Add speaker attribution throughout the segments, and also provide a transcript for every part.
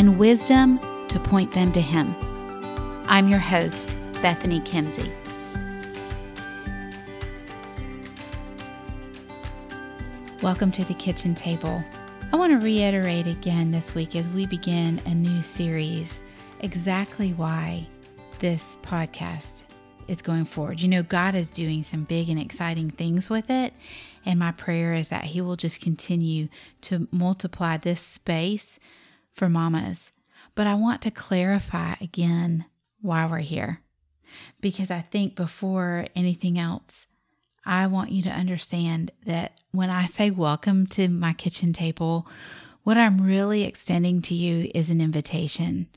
Speaker 1: and wisdom to point them to Him. I'm your host, Bethany Kimsey. Welcome to the kitchen table. I want to reiterate again this week as we begin a new series exactly why this podcast is going forward. You know, God is doing some big and exciting things with it. And my prayer is that He will just continue to multiply this space for mamas. But I want to clarify again why we're here. Because I think before anything else, I want you to understand that when I say welcome to my kitchen table, what I'm really extending to you is an invitation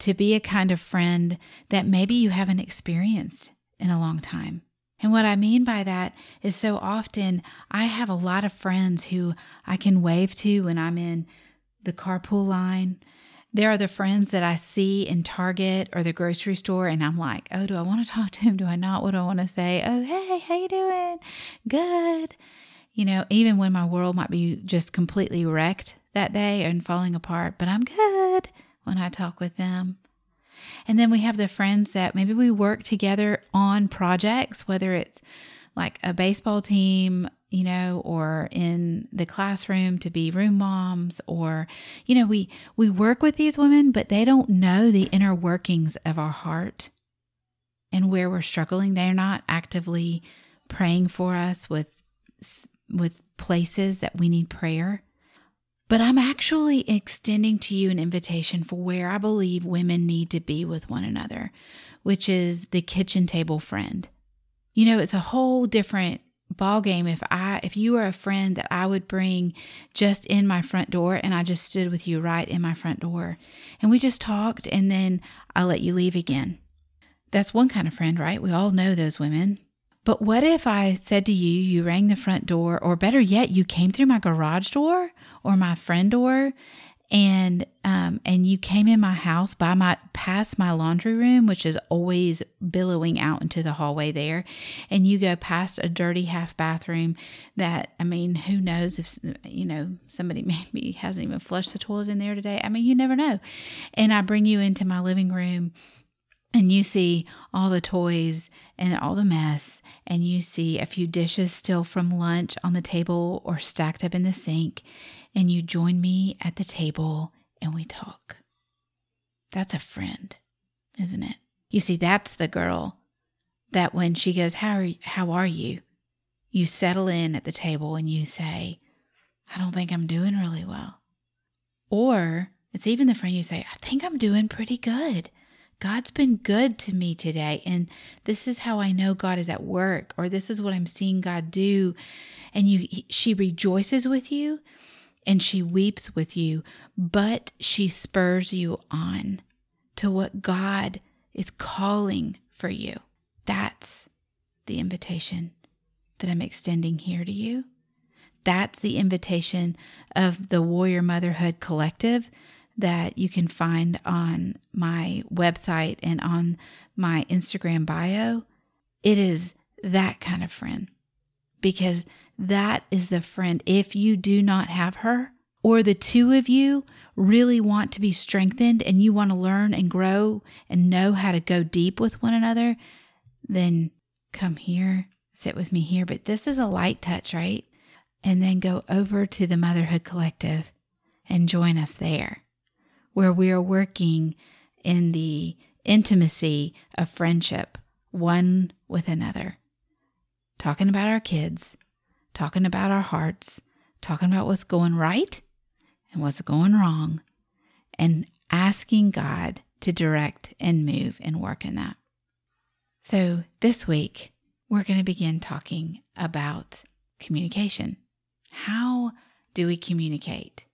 Speaker 1: to be a kind of friend that maybe you haven't experienced in a long time. And what I mean by that is so often I have a lot of friends who I can wave to when I'm in the carpool line. There are the friends that I see in Target or the grocery store, and I'm like, oh, do I want to talk to him? Do I not? What do I want to say? Oh, hey, how you doing? Good. You know, even when my world might be just completely wrecked that day and falling apart, but I'm good when I talk with them. And then we have the friends that maybe we work together on projects, whether it's like a baseball team, you know, or in the classroom to be room moms or you know, we we work with these women, but they don't know the inner workings of our heart and where we're struggling. They're not actively praying for us with with places that we need prayer. But I'm actually extending to you an invitation for where I believe women need to be with one another, which is the kitchen table friend. You know, it's a whole different ball game if I if you were a friend that I would bring just in my front door and I just stood with you right in my front door and we just talked and then I let you leave again. That's one kind of friend, right? We all know those women. But what if I said to you, you rang the front door, or better yet, you came through my garage door or my friend door and um, and you came in my house by my past my laundry room, which is always billowing out into the hallway there, and you go past a dirty half bathroom that I mean, who knows if you know somebody maybe hasn't even flushed the toilet in there today. I mean, you never know. And I bring you into my living room and you see all the toys and all the mess, and you see a few dishes still from lunch on the table or stacked up in the sink, and you join me at the table and we talk. That's a friend, isn't it? You see, that's the girl that when she goes, How are you? How are you? You settle in at the table and you say, I don't think I'm doing really well. Or it's even the friend you say, I think I'm doing pretty good. God's been good to me today. And this is how I know God is at work, or this is what I'm seeing God do. And you, she rejoices with you and she weeps with you, but she spurs you on to what God is calling for you. That's the invitation that I'm extending here to you. That's the invitation of the Warrior Motherhood Collective that you can find on my website and on my Instagram bio. It is that kind of friend because that is the friend. If you do not have her, or the two of you really want to be strengthened and you want to learn and grow and know how to go deep with one another, then come here, sit with me here. But this is a light touch, right? And then go over to the Motherhood Collective and join us there, where we are working in the intimacy of friendship, one with another, talking about our kids talking about our hearts, talking about what's going right and what's going wrong, and asking God to direct and move and work in that. So, this week, we're going to begin talking about communication. How do we communicate?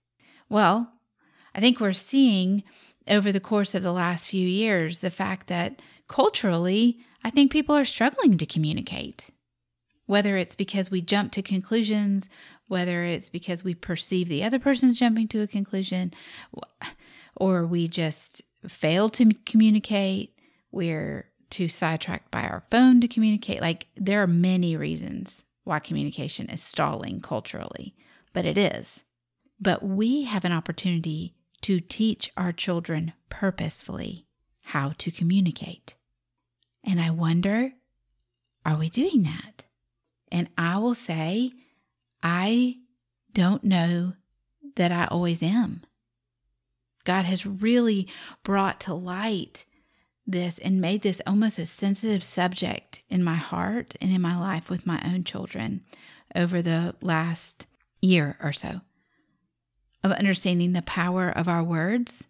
Speaker 1: Well, I think we're seeing over the course of the last few years the fact that culturally, I think people are struggling to communicate. Whether it's because we jump to conclusions, whether it's because we perceive the other person's jumping to a conclusion, or we just fail to communicate, we're too sidetracked by our phone to communicate. Like, there are many reasons why communication is stalling culturally, but it is. But we have an opportunity to teach our children purposefully how to communicate. And I wonder, are we doing that? And I will say, I don't know that I always am. God has really brought to light this and made this almost a sensitive subject in my heart and in my life with my own children over the last year or so of understanding the power of our words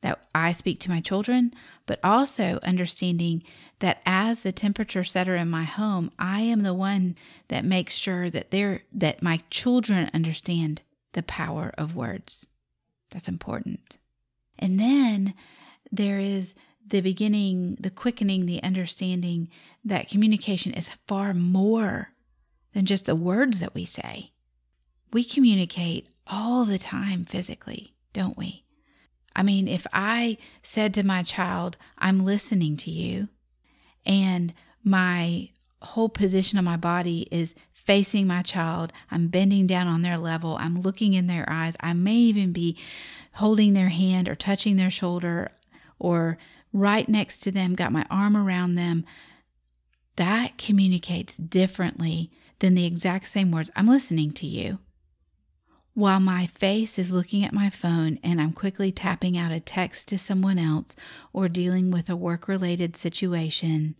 Speaker 1: that I speak to my children, but also understanding that as the temperature setter in my home, I am the one that makes sure that they that my children understand the power of words. That's important. And then there is the beginning, the quickening, the understanding that communication is far more than just the words that we say. We communicate all the time physically, don't we? I mean, if I said to my child, I'm listening to you, and my whole position of my body is facing my child, I'm bending down on their level, I'm looking in their eyes, I may even be holding their hand or touching their shoulder or right next to them, got my arm around them. That communicates differently than the exact same words. I'm listening to you while my face is looking at my phone and I'm quickly tapping out a text to someone else or dealing with a work related situation,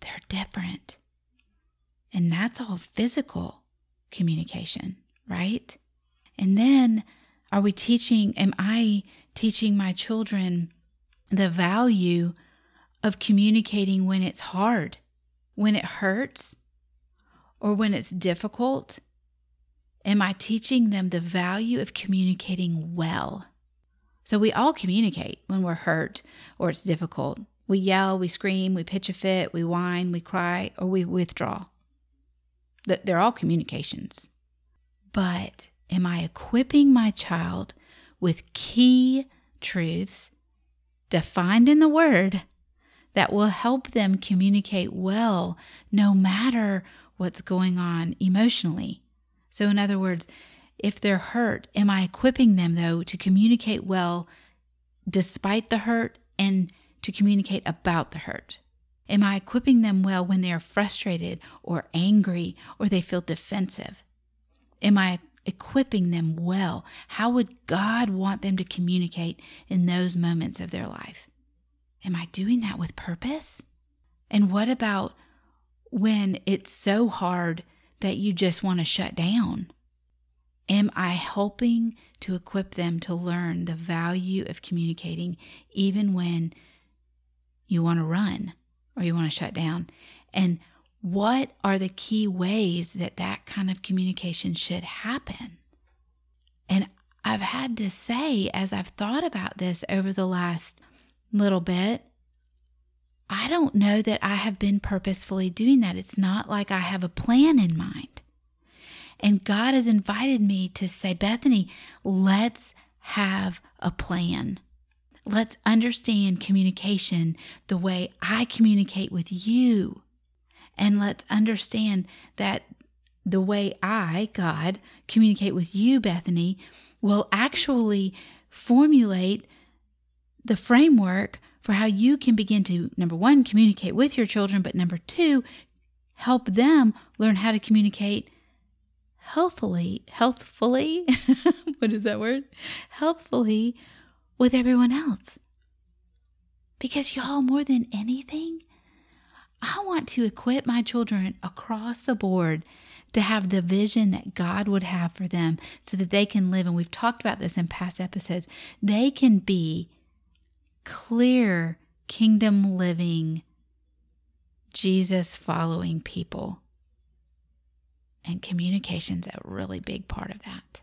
Speaker 1: they're different. And that's all physical communication, right? And then are we teaching, am I teaching my children the value of communicating when it's hard, when it hurts, or when it's difficult? Am I teaching them the value of communicating well? So we all communicate when we're hurt or it's difficult. We yell, we scream, we pitch a fit, we whine, we cry, or we withdraw. They're all communications. But am I equipping my child with key truths defined in the Word that will help them communicate well no matter what's going on emotionally? So, in other words, if they're hurt, am I equipping them, though, to communicate well despite the hurt and to communicate about the hurt? Am I equipping them well when they are frustrated or angry or they feel defensive? Am I equipping them well? How would God want them to communicate in those moments of their life? Am I doing that with purpose? And what about when it's so hard that you just want to shut down? Am I helping to equip them to learn the value of communicating even when you want to run or you want to shut down? And what are the key ways that that kind of communication should happen? And I've had to say, as I've thought about this over the last little bit, I don't know that I have been purposefully doing that. It's not like I have a plan in mind. And God has invited me to say, Bethany, let's have a plan. Let's understand communication the way I communicate with you. And let's understand that the way I, God, communicate with you, Bethany, will actually formulate the framework for how you can begin to, number one, communicate with your children, but number two, help them learn how to communicate healthfully, healthfully, what is that word? Healthfully with everyone else. Because, y'all, more than anything, I want to equip my children across the board to have the vision that God would have for them so that they can live. And we've talked about this in past episodes. They can be clear kingdom living, Jesus following people. And communication's a really big part of that.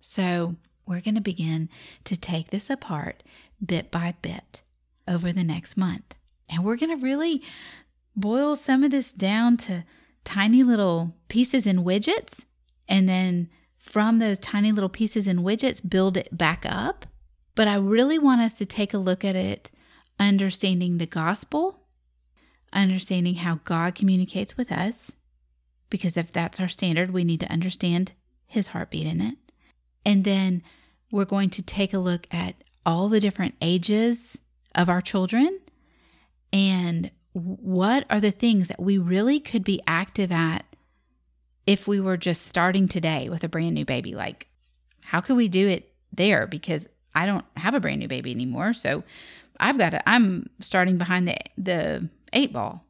Speaker 1: So we're going to begin to take this apart bit by bit over the next month. And we're going to really boil some of this down to tiny little pieces and widgets. And then from those tiny little pieces and widgets, build it back up. But I really want us to take a look at it understanding the gospel, understanding how God communicates with us, because if that's our standard, we need to understand his heartbeat in it. And then we're going to take a look at all the different ages of our children and what are the things that we really could be active at if we were just starting today with a brand new baby? Like, how could we do it there? Because I don't have a brand new baby anymore. So I've got to, I'm starting behind the, the eight ball,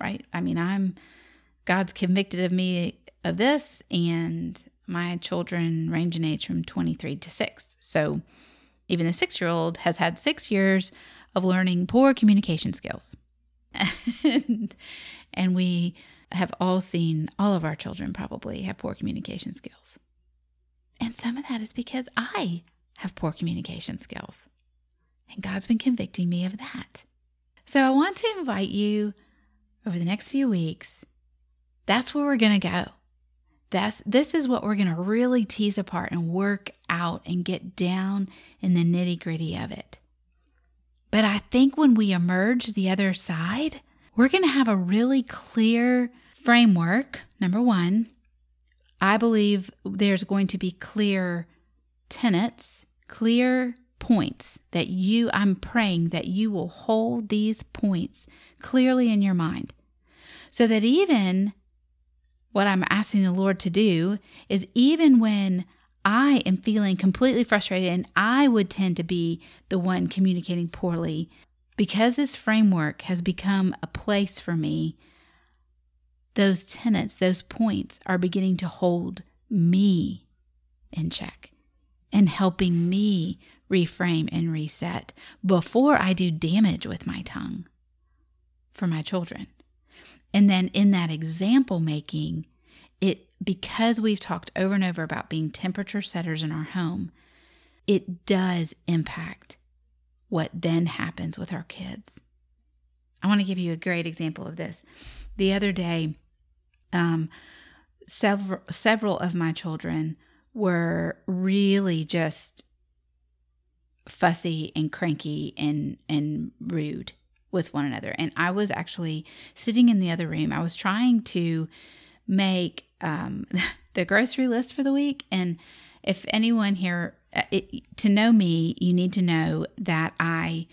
Speaker 1: right? I mean, I'm, God's convicted of me of this, and my children range in age from 23 to 6. So even the six year old has had six years of learning poor communication skills. and, and we have all seen, all of our children probably have poor communication skills. And some of that is because I have poor communication skills. And God's been convicting me of that. So I want to invite you over the next few weeks. That's where we're going to go. That's, this is what we're going to really tease apart and work out and get down in the nitty gritty of it. But I think when we emerge the other side, we're going to have a really clear framework. Number one, I believe there's going to be clear tenets, clear points that you, I'm praying that you will hold these points clearly in your mind so that even what I'm asking the Lord to do is even when I am feeling completely frustrated and I would tend to be the one communicating poorly. Because this framework has become a place for me, those tenets, those points are beginning to hold me in check and helping me reframe and reset before I do damage with my tongue for my children. And then in that example making, it because we've talked over and over about being temperature setters in our home, it does impact what then happens with our kids. I want to give you a great example of this. The other day, um, several several of my children were really just fussy and cranky and and rude with one another. And I was actually sitting in the other room. I was trying to make um, the grocery list for the week. And if anyone here, uh, it, to know me, you need to know that I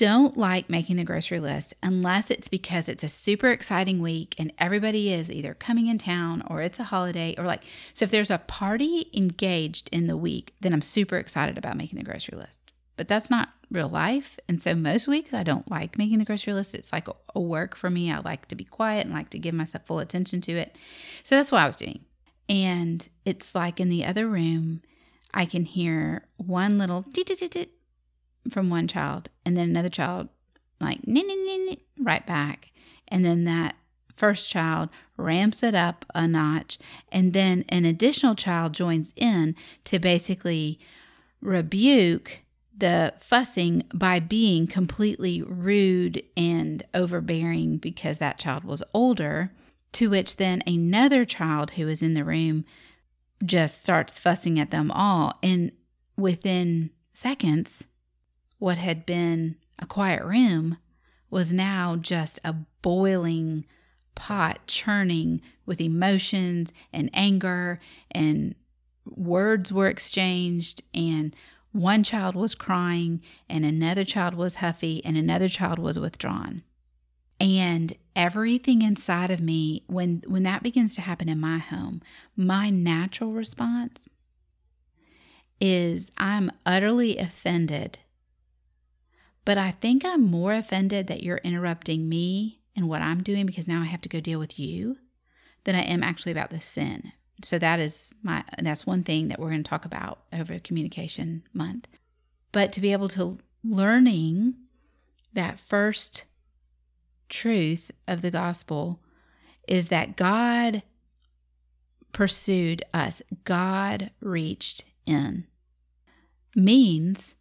Speaker 1: don't like making the grocery list unless it's because it's a super exciting week and everybody is either coming in town or it's a holiday or like so if there's a party engaged in the week then I'm super excited about making the grocery list but that's not real life. And so most weeks I don't like making the grocery list. It's like a work for me. I like to be quiet and like to give myself full attention to it. So that's what I was doing. And it's like in the other room, I can hear one little from one child and then another child like right back. And then that first child ramps it up a notch. And then an additional child joins in to basically rebuke the fussing by being completely rude and overbearing because that child was older, to which then another child who is in the room just starts fussing at them all. And within seconds, what had been a quiet room was now just a boiling pot churning with emotions and anger and words were exchanged and one child was crying, and another child was huffy, and another child was withdrawn. And everything inside of me, when, when that begins to happen in my home, my natural response is I'm utterly offended. But I think I'm more offended that you're interrupting me and what I'm doing because now I have to go deal with you than I am actually about the sin. So that is my that's one thing that we're going to talk about over communication month. But to be able to learning that first truth of the gospel is that god pursued us. God reached in. Means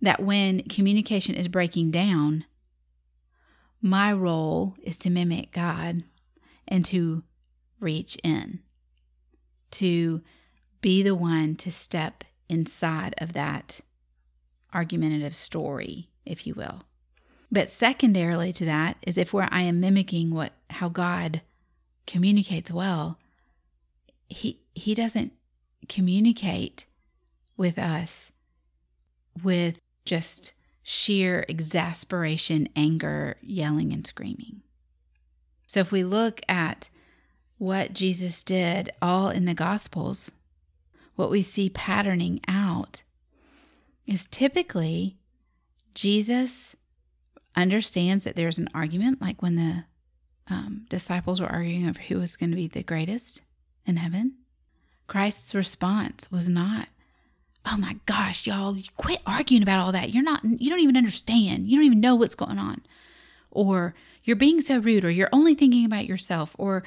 Speaker 1: that when communication is breaking down, my role is to mimic God and to reach in, to be the one to step inside of that argumentative story, if you will. But secondarily to that is if where I am mimicking what how God communicates well, he he doesn't communicate with us with just sheer exasperation, anger, yelling and screaming. So if we look at what Jesus did all in the gospels, what we see patterning out is typically Jesus understands that there's an argument, like when the um, disciples were arguing over who was going to be the greatest in heaven. Christ's response was not, "Oh my gosh, y'all, quit arguing about all that. You're not you don't even understand. You don't even know what's going on." Or you're being so rude or you're only thinking about yourself or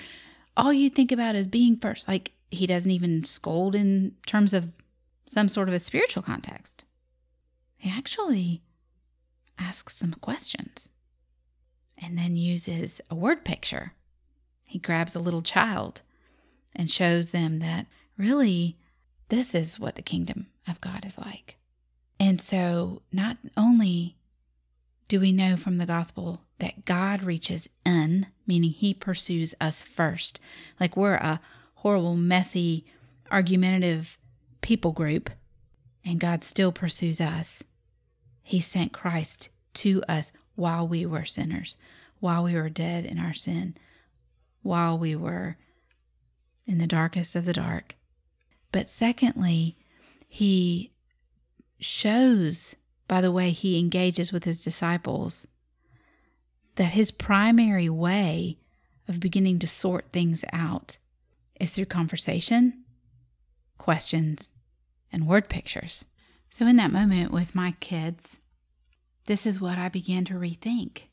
Speaker 1: all you think about is being first. Like he doesn't even scold in terms of some sort of a spiritual context. He actually asks some questions and then uses a word picture. He grabs a little child and shows them that really this is what the kingdom of God is like. And so, not only do we know from the gospel that God reaches in, meaning he pursues us first, like we're a horrible, messy, argumentative people group, and God still pursues us. He sent Christ to us while we were sinners, while we were dead in our sin, while we were in the darkest of the dark. But secondly, he shows by the way he engages with his disciples that his primary way of beginning to sort things out is through conversation, questions, and word pictures. So, in that moment with my kids, this is what I began to rethink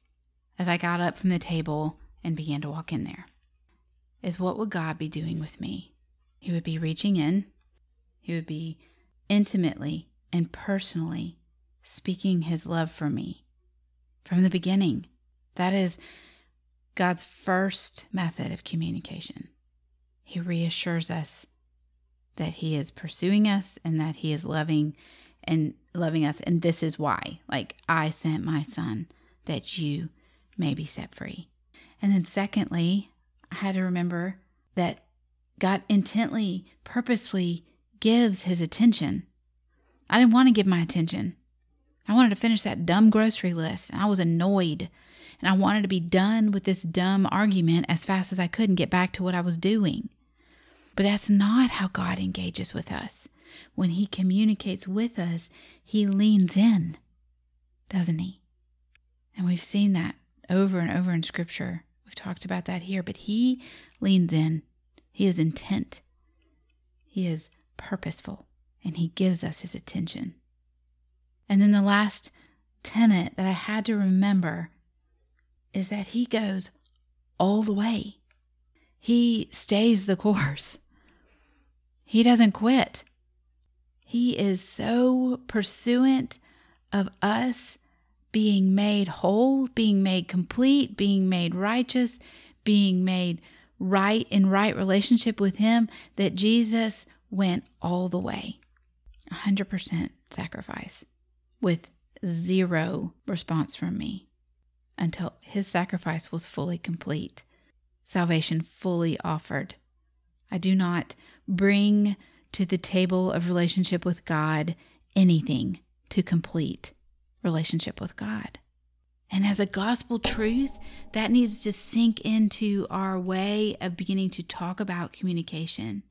Speaker 1: as I got up from the table and began to walk in there. Is what would God be doing with me? He would be reaching in, He would be intimately and personally speaking His love for me from the beginning. That is God's first method of communication. He reassures us that He is pursuing us and that He is loving and loving us. And this is why, like, I sent my son that you may be set free. And then, secondly, I had to remember that God intently, purposefully gives his attention. I didn't want to give my attention. I wanted to finish that dumb grocery list, and I was annoyed. And I wanted to be done with this dumb argument as fast as I could and get back to what I was doing. But that's not how God engages with us. When He communicates with us, He leans in, doesn't He? And we've seen that over and over in Scripture. We've talked about that here, but He leans in. He is intent, He is purposeful, and He gives us His attention. And then the last tenet that I had to remember is that He goes all the way. He stays the course. He doesn't quit. He is so pursuant of us being made whole, being made complete, being made righteous, being made right in right relationship with Him that Jesus went all the way 100% sacrifice with zero response from me until His sacrifice was fully complete, salvation fully offered. I do not bring to the table of relationship with God anything to complete relationship with God. And as a gospel truth, that needs to sink into our way of beginning to talk about communication,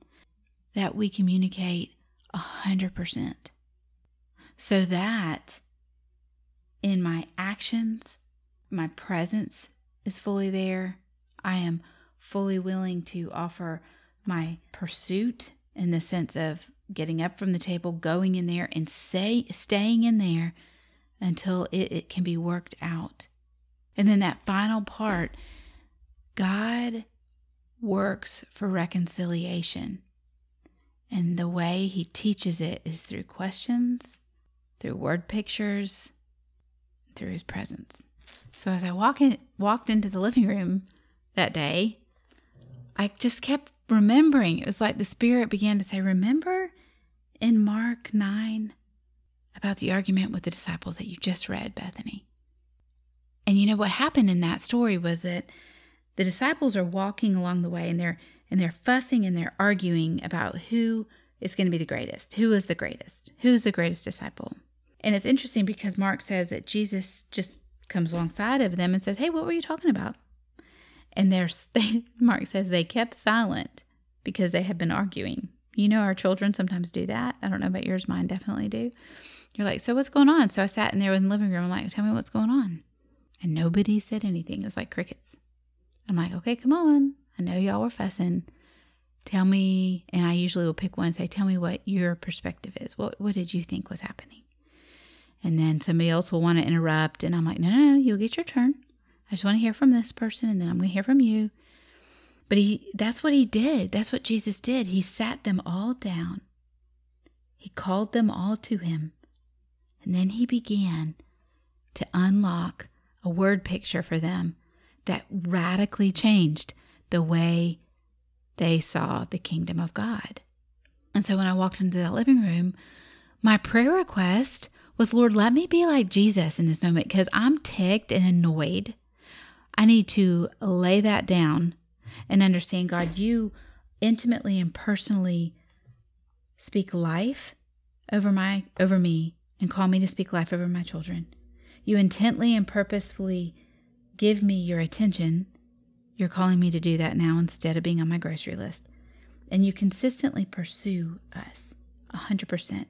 Speaker 1: that we communicate 100%. So that in my actions, my presence is fully there. I am fully willing to offer my pursuit in the sense of getting up from the table, going in there, and say, staying in there until it, it can be worked out. And then that final part God works for reconciliation. And the way he teaches it is through questions, through word pictures, through his presence. So as I walk in, walked into the living room that day, I just kept remembering. It was like the Spirit began to say, Remember in Mark 9 about the argument with the disciples that you just read, Bethany? And you know what happened in that story was that the disciples are walking along the way and they're and they're fussing and they're arguing about who is going to be the greatest. Who is the greatest? Who's the greatest disciple? And it's interesting because Mark says that Jesus just comes alongside of them and says, "Hey, what were you talking about?" And there's they, Mark says they kept silent because they had been arguing. You know, our children sometimes do that. I don't know about yours, mine definitely do. You're like, so what's going on? So I sat in there in the living room. I'm like, tell me what's going on. And nobody said anything. It was like crickets. I'm like, okay, come on. I know y'all were fussing. Tell me, and I usually will pick one and say, tell me what your perspective is. What what did you think was happening? And then somebody else will want to interrupt, and I'm like, no, no, no, you'll get your turn. I just want to hear from this person, and then I'm going to hear from you. But he that's what he did. That's what Jesus did. He sat them all down. He called them all to him. And then he began to unlock a word picture for them that radically changed the way they saw the kingdom of God. And so when I walked into that living room, my prayer request was, Lord, let me be like Jesus in this moment because I'm ticked and annoyed. I need to lay that down and understand, God, you intimately and personally speak life over my over me and call me to speak life over my children. You intently and purposefully give me your attention. You're calling me to do that now instead of being on my grocery list. And you consistently pursue us 100%.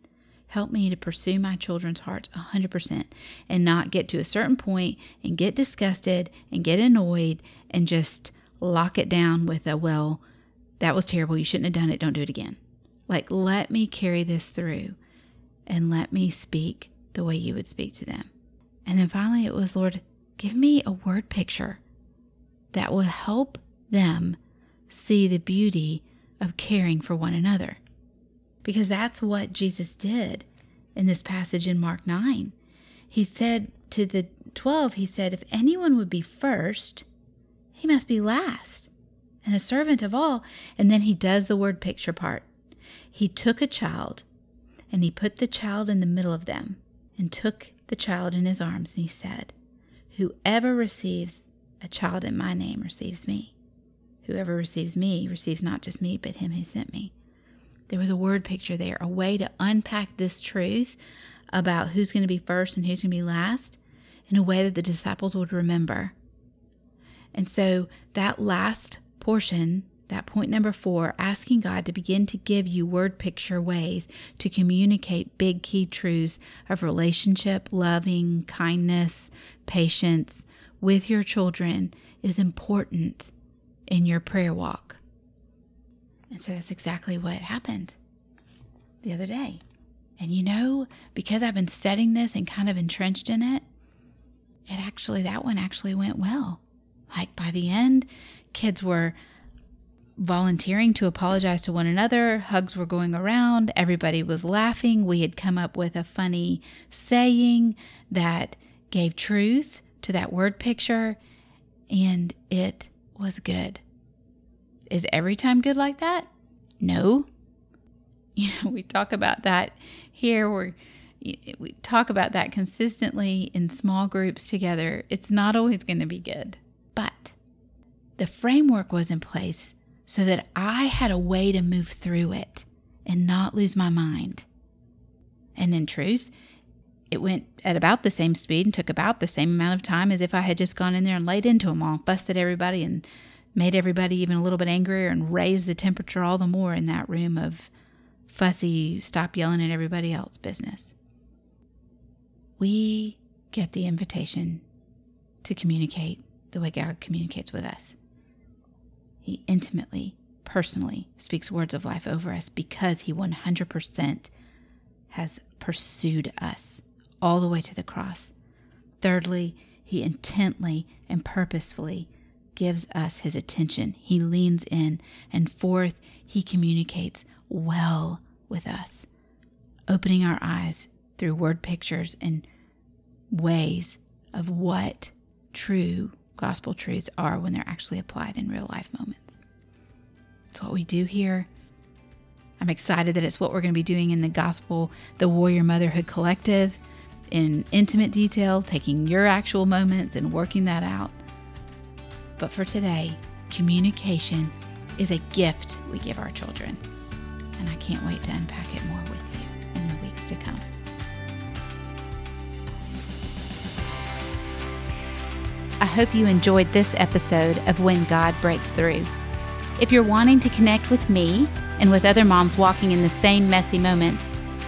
Speaker 1: Help me to pursue my children's hearts 100% and not get to a certain point and get disgusted and get annoyed and just lock it down with a, well, that was terrible. You shouldn't have done it. Don't do it again. Like, let me carry this through and let me speak the way you would speak to them. And then finally, it was, Lord, give me a word picture that will help them see the beauty of caring for one another. Because that's what Jesus did in this passage in Mark 9. He said to the 12, He said, If anyone would be first, he must be last and a servant of all. And then he does the word picture part. He took a child and he put the child in the middle of them and took the child in his arms, and he said, Whoever receives a child in my name receives me. Whoever receives me receives not just me, but him who sent me. There was a word picture there, a way to unpack this truth about who's going to be first and who's going to be last in a way that the disciples would remember. And so that last portion that point number four, asking God to begin to give you word picture ways to communicate big key truths of relationship, loving, kindness, patience with your children is important in your prayer walk. And so that's exactly what happened the other day. And you know, because I've been studying this and kind of entrenched in it, it actually, that one actually went well. Like by the end, kids were volunteering to apologize to one another. Hugs were going around. Everybody was laughing. We had come up with a funny saying that gave truth to that word picture, and it was good. Is every time good like that? No. You know, we talk about that here. We're we talk about that consistently in small groups together. It's not always going to be good, but the framework was in place so that I had a way to move through it and not lose my mind. And in truth, it went at about the same speed and took about the same amount of time as if I had just gone in there and laid into them all, busted everybody, and made everybody even a little bit angrier and raised the temperature all the more in that room of fussy, stop yelling at everybody else business. We get the invitation to communicate the way God communicates with us. He intimately, personally speaks words of life over us because He 100% has pursued us all the way to the cross. Thirdly, He intently and purposefully gives us His attention. He leans in. And fourth, He communicates well with us, opening our eyes through word pictures and ways of what true gospel truths are when they're actually applied in real life moments. It's what we do here. I'm excited that it's what we're going to be doing in the Gospel, the Warrior Motherhood Collective, in intimate detail, taking your actual moments and working that out. But for today, communication is a gift we give our children. And I can't wait to unpack it more with you in the weeks to come. I hope you enjoyed this episode of When God Breaks Through. If you're wanting to connect with me and with other moms walking in the same messy moments,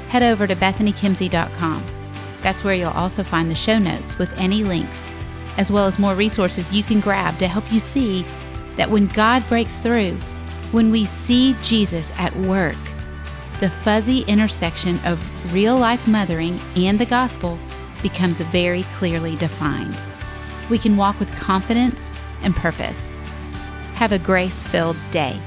Speaker 1: head over to bethanykimsey.com. That's where you'll also find the show notes with any links, as well as more resources you can grab to help you see that when God breaks through, when we see Jesus at work, the fuzzy intersection of real life mothering and the gospel becomes very clearly defined we can walk with confidence and purpose. Have a grace filled day.